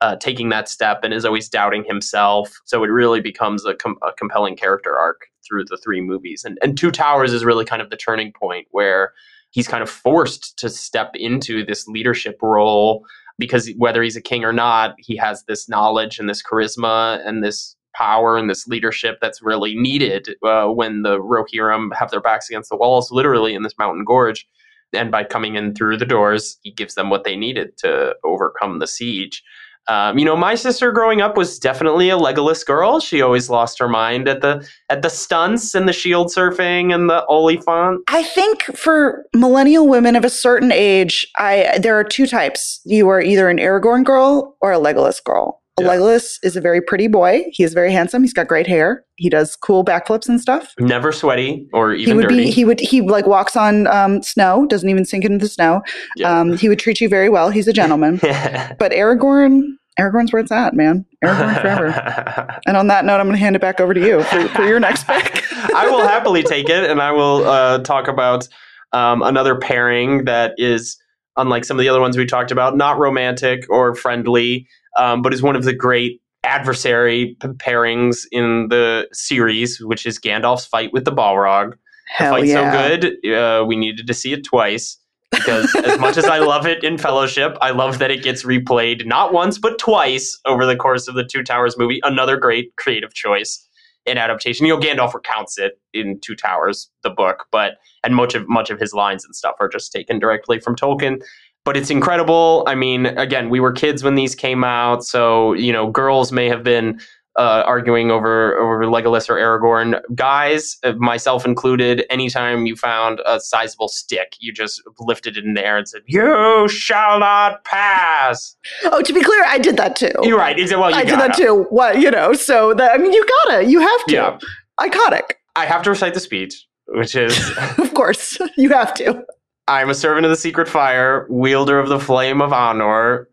A: Uh, taking that step and is always doubting himself. So it really becomes a, com- a compelling character arc through the three movies. And, and Two Towers is really kind of the turning point where he's kind of forced to step into this leadership role because whether he's a king or not, he has this knowledge and this charisma and this power and this leadership that's really needed uh, when the Rohirrim have their backs against the walls, literally in this mountain gorge. And by coming in through the doors, he gives them what they needed to overcome the siege. Um, you know, my sister growing up was definitely a Legolas girl. She always lost her mind at the at the stunts and the shield surfing and the Oliphaunt.
B: I think for millennial women of a certain age, I there are two types. You are either an Aragorn girl or a Legolas girl.
A: Yeah.
B: Legolas is a very pretty boy. He is very handsome. He's got great hair. He does cool backflips and stuff.
A: Never sweaty or
B: he
A: even
B: would
A: dirty.
B: be he would he like walks on um, snow, doesn't even sink into the snow.
A: Yeah.
B: Um, he would treat you very well. He's a gentleman. but Aragorn, Aragorn's where it's at, man. Aragorn forever. And on that note, I'm going to hand it back over to you for, for your next pick.
A: I will happily take it, and I will uh, talk about um, another pairing that is unlike some of the other ones we talked about, not romantic or friendly, um, but is one of the great adversary pairings in the series, which is Gandalf's fight with the Balrog. The
B: Hell
A: fight's
B: yeah.
A: so good, uh, we needed to see it twice. Because as much as I love it in Fellowship, I love that it gets replayed not once but twice over the course of the Two Towers movie. Another great creative choice in adaptation. You know, Gandalf recounts it in Two Towers, the book, but and much of much of his lines and stuff are just taken directly from Tolkien. But it's incredible. I mean, again, we were kids when these came out, so you know, girls may have been uh, arguing over over Legolas or Aragorn. Guys, uh, myself included, anytime you found a sizable stick, you just lifted it in the air and said, "You shall not pass."
B: Oh, to be clear, I did that too.
A: You're right. Well, you
B: I did that too. What, you know, so that, I mean, you gotta, you have to.
A: Yeah.
B: Iconic.
A: I have to recite the speech, which is.
B: Of course, you have to.
A: I am a servant of the secret fire, wielder of the flame of Anor.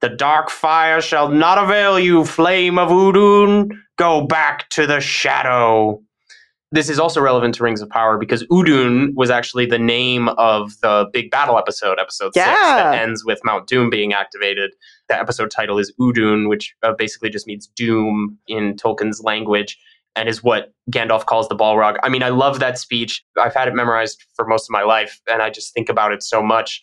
A: The dark fire shall not avail you, flame of Udun. Go back to the shadow. This is also relevant to Rings of Power because Udun was actually the name of the big battle episode, episode six, that ends with Mount Doom being activated. The episode title is Udun, which uh, basically just means doom in Tolkien's language and is what Gandalf calls the Balrog. I mean, I love that speech. I've had it memorized for most of my life, and I just think about it so much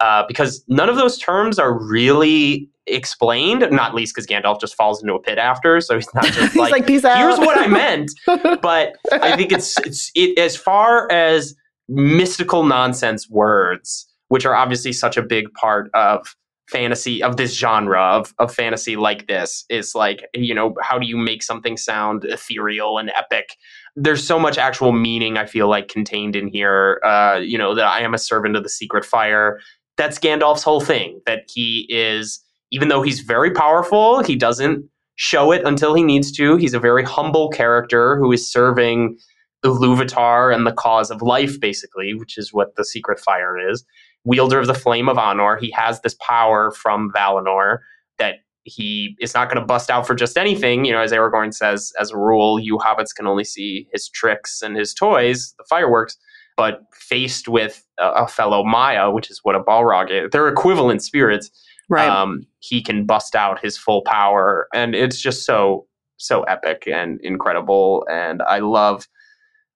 A: uh, because none of those terms are really explained. Not least because Gandalf just falls into a pit after, so he's not just like,
B: like.
A: "Here's what I meant." But I think it's it's it as far as mystical nonsense words, which are obviously such a big part of fantasy of this genre of, of fantasy like this is like you know how do you make something sound ethereal and epic? There's so much actual meaning i feel like contained in here uh, you know that i am a servant of the secret fire. That's gandalf's whole thing that he is even though he's very powerful he doesn't show it until he needs to. He's a very humble character who is serving the Luvatar and the cause of life, basically, which is what the secret fire is. Wielder of the flame of Anor, he has this power from Valinor that he is not going to bust out for just anything. You know, as Aragorn says, as a rule, you hobbits can only see his tricks and his toys, the fireworks. But faced with a, a fellow Maia, which is what a Balrog is, they're equivalent spirits.
B: right.
A: Um, he can bust out his full power, and it's just so so epic and incredible. And I love,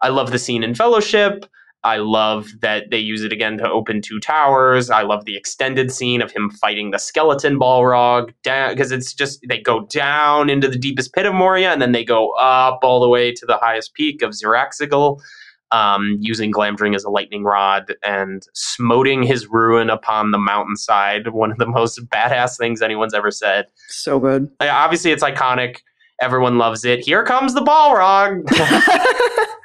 A: I love the scene in Fellowship. I love that they use it again to open two towers. I love the extended scene of him fighting the skeleton Balrog down because it's just they go down into the deepest pit of Moria and then they go up all the way to the highest peak of Zirakzigil, um, using Glamdring as a lightning rod and smoting his ruin upon the mountainside. One of the most badass things anyone's ever said.
B: so good.
A: Obviously, it's iconic. Everyone loves it. Here comes the Balrog.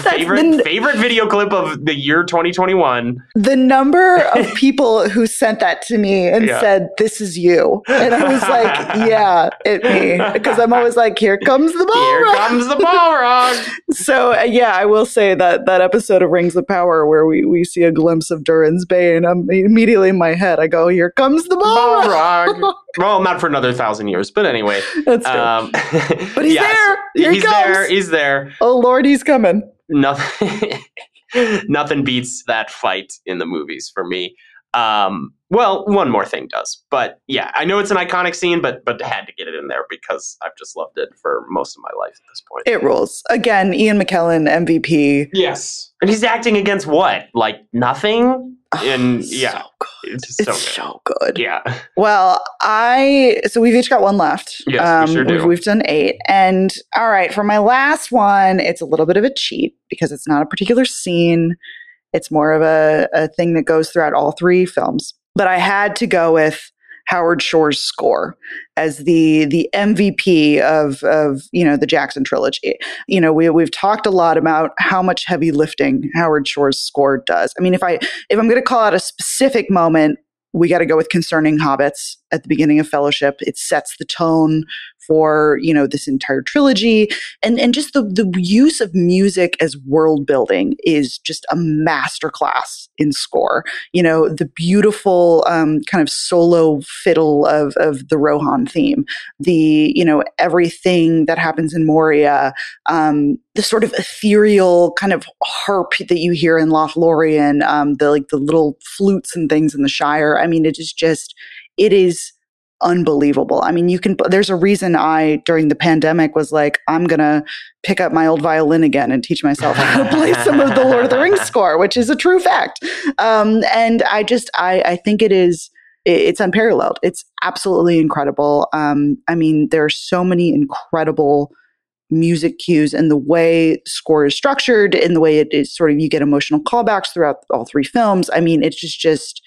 A: Favorite
B: the-
A: favorite video clip of the year 2021.
B: The number of people who sent that to me and
A: Yeah.
B: said, This is you. And I was like, Yeah, it me. Because I'm always like, Here comes the ball.
A: Here
B: rock."
A: comes the Balrog.
B: So uh, yeah, I will say that that episode of Rings of Power where we, we see a glimpse of Durin's Bane, I'm immediately in my head. I go, "Here comes the ball!"
A: Balrog. well, not for another thousand years, but anyway.
B: That's true.
A: Um,
B: But he's
A: yes,
B: there. Here he
A: he's
B: comes.
A: there. He's there.
B: oh Lord, he's coming.
A: Nothing. nothing beats that fight in the movies for me. Um, well, one more thing does, but yeah, I know it's an iconic scene, but but had to get it in there because I've just loved it for most of my life at this point.
B: It rules again. Ian McKellen MVP.
A: yes, and he's acting against what? Like nothing? And yeah,
B: so good.
A: it's so
B: It's
A: good.
B: so good.
A: Yeah,
B: Well, I so we've each got one left. Um,
A: Yes, we sure do.
B: We've, we've done eight, and all right for my last one, it's a little bit of a cheat because it's not a particular scene. It's more of a, a thing that goes throughout all three films. But I had to go with Howard Shore's score as the the MVP of of you know the Jackson trilogy. You know, we we've talked a lot about how much heavy lifting Howard Shore's score does. I mean, if I if I'm going to call out a specific moment, we got to go with concerning hobbits at the beginning of fellowship it sets the tone for you know this entire trilogy and and just the the use of music as world building is just a masterclass in score you know the beautiful um, kind of solo fiddle of of the rohan theme the you know everything that happens in moria um, the sort of ethereal kind of harp that you hear in Lothlorien, um, the like the little flutes and things in the Shire. I mean, it is just it is unbelievable. I mean, you can. There's a reason I during the pandemic was like, I'm gonna pick up my old violin again and teach myself how to play some of the Lord of the Rings score, which is a true fact. Um, and I just I I think it is it- it's unparalleled. It's absolutely incredible. Um, I mean, there are so many incredible music cues and the way score is structured and the way it is sort of you get emotional callbacks throughout all three films. I mean, it's just just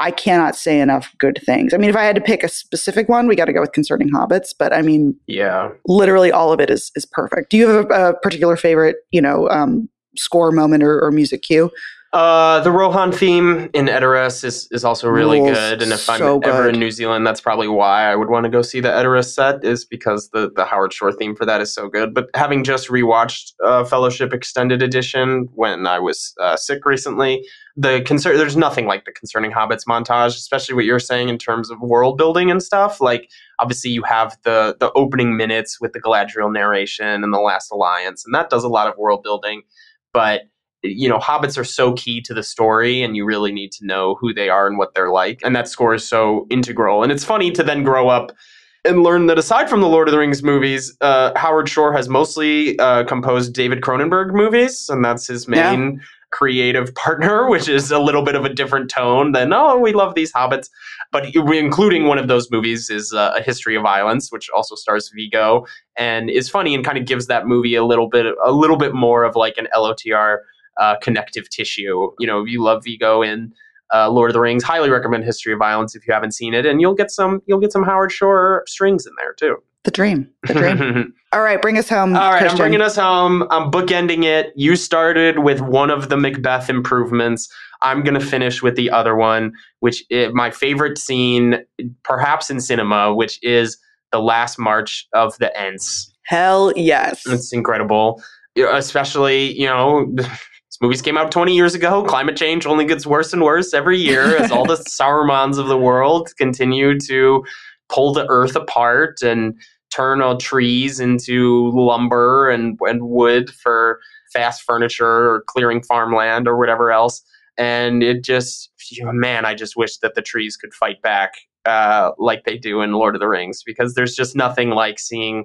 B: I cannot say enough good things. I mean, if I had to pick a specific one, we got to go with Concerning Hobbits. But I mean,
A: yeah.
B: literally all of it is is perfect. Do you have a, a particular favorite, you know, um, score moment or, or music cue?
A: Uh, the Rohan theme in Edoras is, is also really
B: Rules.
A: good, and if
B: So
A: I'm ever
B: good.
A: in New Zealand, that's probably why I would want to go see the Edoras set, is because the the Howard Shore theme for that is so good. But having just rewatched uh, Fellowship Extended Edition when I was uh, sick recently, the concern there's nothing like the Concerning Hobbits montage, especially what you're saying in terms of world building and stuff. Like obviously you have the the opening minutes with the Galadriel narration and the Last Alliance, and that does a lot of world building, but you know hobbits are so key to the story and you really need to know who they are and what they're like and that score is so integral and it's funny to then grow up and learn that aside from the lord of the rings movies uh, howard shore has mostly uh, composed david cronenberg movies and that's his
B: Yeah.
A: main creative partner which is a little bit of a different tone than oh we love these hobbits but including one of those movies is uh, a history of violence which also stars viggo and is funny and kind of gives that movie a little bit a little bit more of like an lotr uh, connective tissue. You know, if you love Viggo in uh, Lord of the Rings, highly recommend History of Violence if you haven't seen it, and you'll get some you'll get some Howard Shore strings in there too.
B: The dream. The dream. All right, bring us home.
A: All right,
B: Christian.
A: I'm bringing us home. I'm bookending it. You started with one of the Macbeth improvements. I'm going to finish with the other one, which is my favorite scene, perhaps in cinema, which is the last march of the Ents.
B: Hell yes.
A: It's incredible, especially you know. Movies came out 20 years ago. Climate change only gets worse and worse every year as all the Sarumans of the world continue to pull the earth apart and turn all trees into lumber and, and wood for fast furniture or clearing farmland or whatever else. And it just, man, I just wish that the trees could fight back uh, like they do in Lord of the Rings because there's just nothing like seeing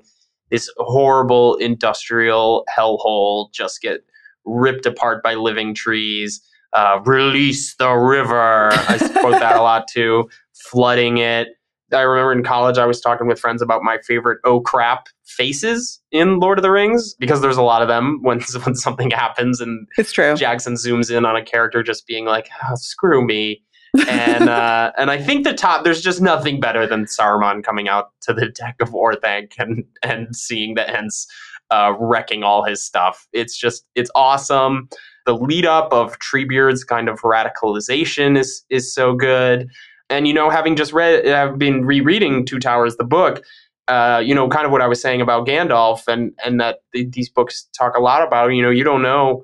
A: this horrible industrial hellhole just get ripped apart by living trees. Uh, release the river. I quote that a lot too. Flooding it. I remember in college I was talking with friends about my favorite oh crap faces in Lord of the Rings because there's a lot of them when when something happens and
B: it's true.
A: Jackson zooms in on a character just being like, oh, "Screw me." and uh, and I think the top there's just nothing better than Saruman coming out to the deck of Orthanc and and seeing the Ents uh, wrecking all his stuff. It's just it's awesome. The lead up of Treebeard's kind of radicalization is is so good. And you know, having just read, I've been rereading Two Towers, the book. Uh, you know, kind of what I was saying about Gandalf, and and that th- these books talk a lot about. You know, you don't know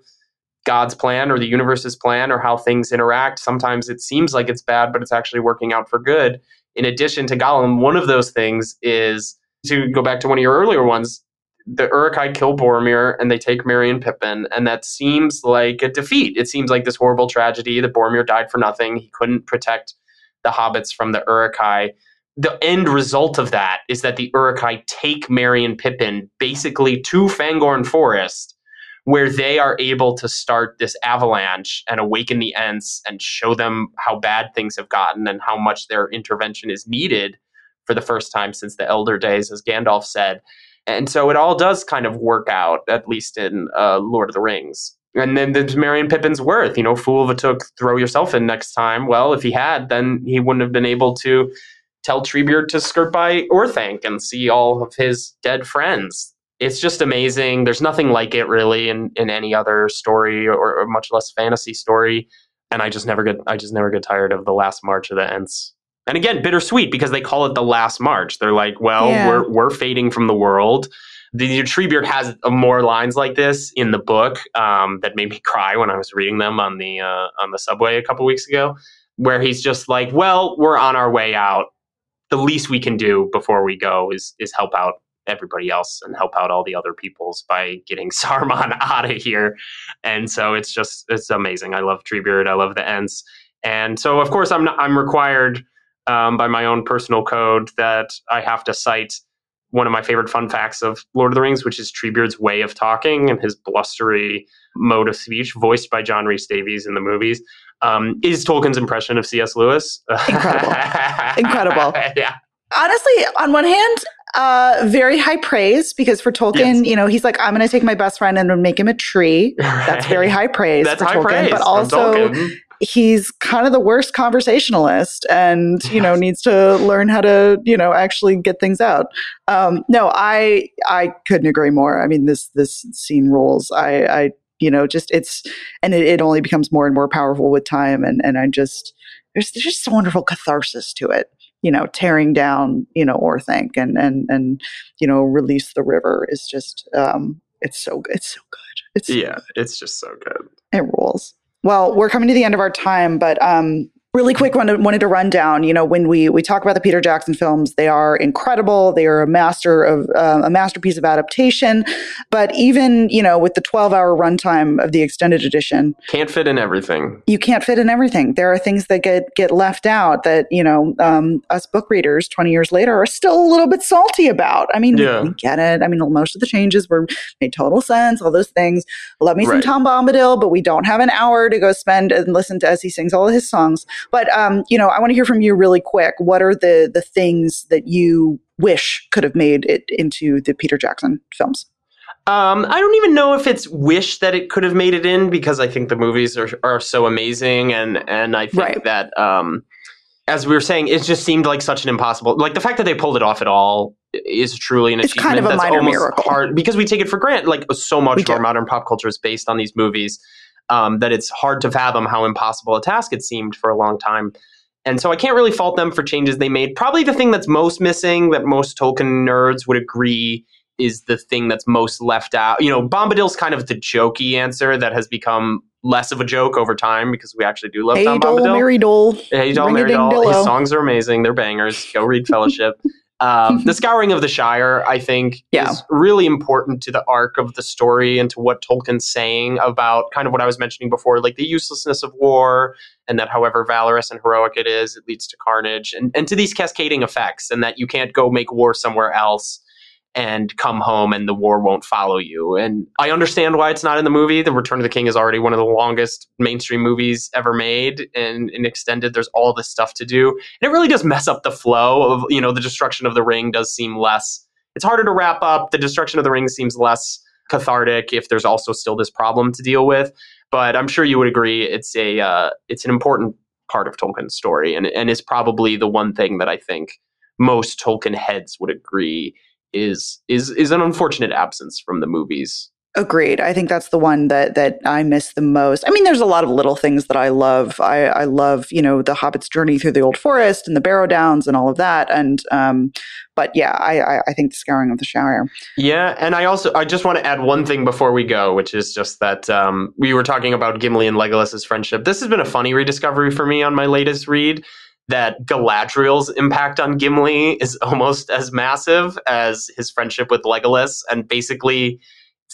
A: God's plan or the universe's plan or how things interact. Sometimes it seems like it's bad, but it's actually working out for good. In addition to Gollum, one of those things is to go back to one of your earlier ones. The Uruk-hai kill Boromir and they take Merry and Pippin, and that seems like a defeat. It seems like this horrible tragedy that Boromir died for nothing. He couldn't protect the hobbits from the Uruk-hai. The end result of that is that the Uruk-hai take Merry and Pippin basically to Fangorn Forest where they are able to start this avalanche and awaken the Ents and show them how bad things have gotten and how much their intervention is needed for the first time since the Elder Days, as Gandalf said. And so it all does kind of work out, at least in uh, Lord of the Rings. And then there's Marion Pippin's worth. You know, fool of a took, throw yourself in next time. Well, if he had, then he wouldn't have been able to tell Treebeard to skirt by Orthanc and see all of his dead friends it's just amazing. There's nothing like it really in, in any other story or, or, much less fantasy story. And I just never get I just never get tired of the last march of the Ents. And again, bittersweet because they call it the last march. They're like, well, yeah. we're we're fading from the world. The Treebeard has more lines like this in the book um, that made me cry when I was reading them on the uh, on the subway a couple weeks ago, where he's just like, "Well, we're on our way out. The least we can do before we go is is help out everybody else and help out all the other peoples by getting Saruman out of here. And so it's just it's amazing. I love Treebeard. I love the Ents. And so of course I'm not, I'm required um, by my own personal code that I have to cite one of my favorite fun facts of Lord of the Rings, which is Treebeard's way of talking and his blustery mode of speech, voiced by John Rhys-Davies in the movies, um, is Tolkien's impression of C.S. Lewis.
B: Incredible. Incredible.
A: yeah
B: honestly, on one hand, uh, very high praise because for Tolkien, yes. you know, he's like, I'm going to take my best friend and make him a tree. That's very high praise
A: That's
B: for
A: high
B: Tolkien.
A: Praise
B: but also, he's kind of the worst conversationalist and, you know, needs to learn how to, you know, actually get things out. Um, no, I, I couldn't agree more. I mean, this, this scene rules. I, I, you know, just it's, and it, it only becomes more and more powerful with time. And, and I just, there's, there's just a wonderful catharsis to it you know, tearing down, you know, Orthanc and and and you know, release the river is just um it's so good. It's so good. It's so
A: yeah,
B: good.
A: it's just so good.
B: It rules. Well, we're coming to the end of our time, but um really quick wanted, wanted to run down you know when we we talk about the peter jackson films they are incredible. They are a master of uh, a masterpiece of adaptation. But even you know with the 12 hour runtime of the extended edition
A: can't fit in everything.
B: you can't fit in everything. There are things that get get left out that you know um, us book readers 20 years later are still a little bit salty about. I mean yeah. we, we, get it. I mean most of the changes were made total sense all those things. Love me right. some tom bombadil but we don't have an hour to go spend and listen to as he sings all of his songs but um, you know, I want to hear from you really quick. What are the the things that you wish could have made it into the Peter Jackson films?
A: Um, I don't even know if it's wish that it could have made it in because I think the movies are are so amazing and and I think right. that um, as we were saying, it just seemed like such an impossible. Like the fact that they pulled it off at all is truly an
B: it's
A: achievement.
B: Kind of a
A: That's
B: minor
A: almost
B: miracle.
A: hard because we take it for granted. Like so much of our modern pop culture is based on these movies um, that it's hard to fathom how impossible a task it seemed for a long time. And so I can't really fault them for changes they made. Probably the thing that's most missing that most Tolkien nerds would agree is the thing that's most left out. You know, Bombadil's kind of the jokey answer that has become less of a joke over time because we actually do love
B: hey,
A: Tom
B: Dole,
A: Bombadil.
B: Mary Dole.
A: Hey, Dole, Mary Dole. His songs are amazing. They're bangers. Go read Fellowship. Um, the Scouring of the Shire, I think,
B: yeah.
A: is really important to the arc of the story and to what Tolkien's saying about kind of what I was mentioning before, like the uselessness of war, and that however valorous and heroic it is, it leads to carnage, and, and to these cascading effects, and that you can't go make war somewhere else and come home and the war won't follow you. And I understand why it's not in the movie. The Return of the King is already one of the longest mainstream movies ever made and, extended. There's all this stuff to do. And it really does mess up the flow of, you know, the destruction of the ring does seem less, it's harder to wrap up. The destruction of the ring seems less cathartic if there's also still this problem to deal with. But I'm sure you would agree it's a, uh, it's an important part of Tolkien's story, and and is probably the one thing that I think most Tolkien heads would agree is is is an unfortunate absence from the movies.
B: Agreed. I think that's the one that that I miss the most. I mean, there's a lot of little things that I love. I, I love, you know, the Hobbit's journey through the old forest and the Barrow Downs and all of that. And um, but yeah, I, I think the scouring of the Shire.
A: Yeah, and I also I just want to add one thing before we go, which is just that um, we were talking about Gimli and Legolas's friendship. This has been a funny rediscovery for me on my latest read that Galadriel's impact on Gimli is almost as massive as his friendship with Legolas, and basically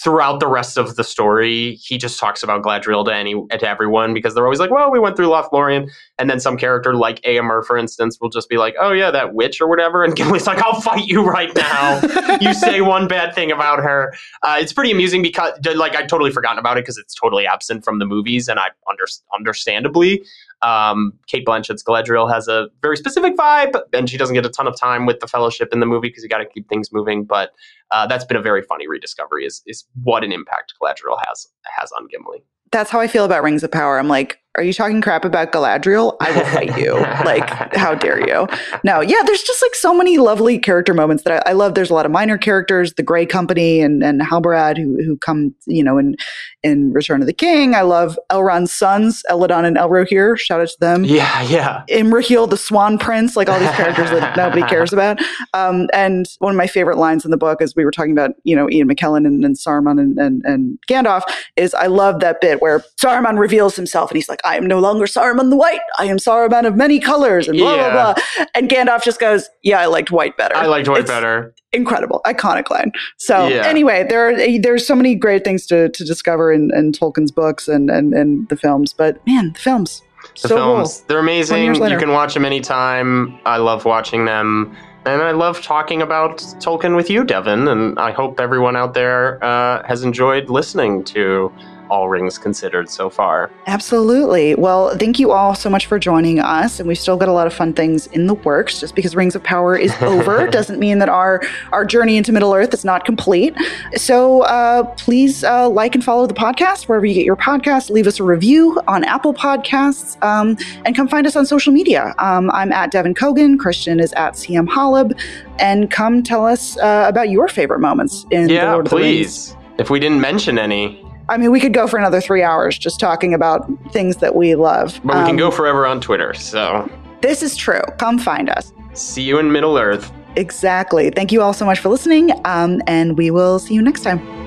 A: throughout the rest of the story, he just talks about Galadriel to any to everyone because they're always like, "Well, we went through Lothlorien," and then some character like Eomer, for instance, will just be like, "Oh yeah, that witch or whatever," and Gimli's like, "I'll fight you right now. you say one bad thing about her." Uh, it's pretty amusing because, like, I'd totally forgotten about it because it's totally absent from the movies, and I under, understandably. Um, Cate Blanchett's Galadriel has a very specific vibe, and she doesn't get a ton of time with the Fellowship in the movie because you got to keep things moving. But uh, that's been a very funny rediscovery. Is is what an impact Galadriel has has on Gimli.
B: That's how I feel about Rings of Power. I'm like, are you talking crap about Galadriel? I will fight you. like, how dare you? No, yeah, there's just like so many lovely character moments that I, I love. There's a lot of minor characters, the Grey Company and and Halbarad who who come, you know, in in Return of the King. I love Elrond's sons, Elladan and Elrohir. Shout out to them.
A: Yeah, yeah.
B: Imrahil, the Swan Prince, like all these characters that nobody cares about. Um, and one of my favorite lines in the book, as we were talking about, you know, Ian McKellen and, and Saruman and, and, and Gandalf, is I love that bit where Saruman reveals himself and he's like, I am no longer Saruman the White. I am Saruman of many colors and blah, yeah. blah, blah. And Gandalf just goes, Yeah, I liked white better.
A: I liked white it's better.
B: Incredible, iconic line. So yeah. anyway, there are, there's so many great things to, to discover in, in Tolkien's books and, and, and the films. But man, the films.
A: The so films, cool. they're amazing. You can watch them anytime. I love watching them. And I love talking about Tolkien with you, Devan. And I hope everyone out there uh, has enjoyed listening to all rings considered so far.
B: Absolutely. Well, thank you all so much for joining us. And we've still got a lot of fun things in the works. Just because Rings of Power is over doesn't mean that our, our journey into Middle Earth is not complete. So uh, please uh, like and follow the podcast wherever you get your podcasts. Leave us a review on Apple Podcasts um, and come find us on social media. Um, I'm at Devan Coggan. Christian is at CM Holub. And come tell us uh, about your favorite moments in
A: yeah,
B: the Lord of
A: please.
B: the Rings.
A: If we didn't mention any,
B: I mean, we could go for another three hours just talking about things that we love.
A: But we um, can go forever on Twitter, so.
B: This is true. Come find us.
A: See you in Middle Earth.
B: Exactly. Thank you all so much for listening, um, and we will see you next time.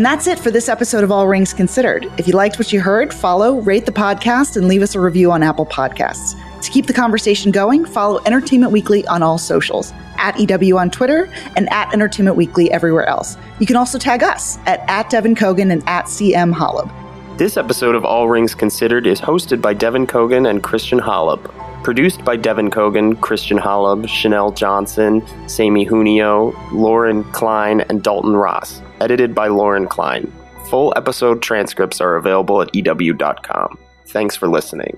B: And that's it for this episode of All Rings Considered. If you liked what you heard, follow, rate the podcast, and leave us a review on Apple Podcasts. To keep the conversation going, follow Entertainment Weekly on all socials, at EW on Twitter, and at Entertainment Weekly everywhere else. You can also tag us at, at Devan Coggan and at CM Holub.
A: This episode of All Rings Considered is hosted by Devan Coggan and Christian Holub. Produced by Devan Coggan, Christian Holub, Chanel Johnson, Sammy Junio, Lauren Klein, and Dalton Ross edited by Lauren Klein. Full episode transcripts are available at EW.com. Thanks for listening.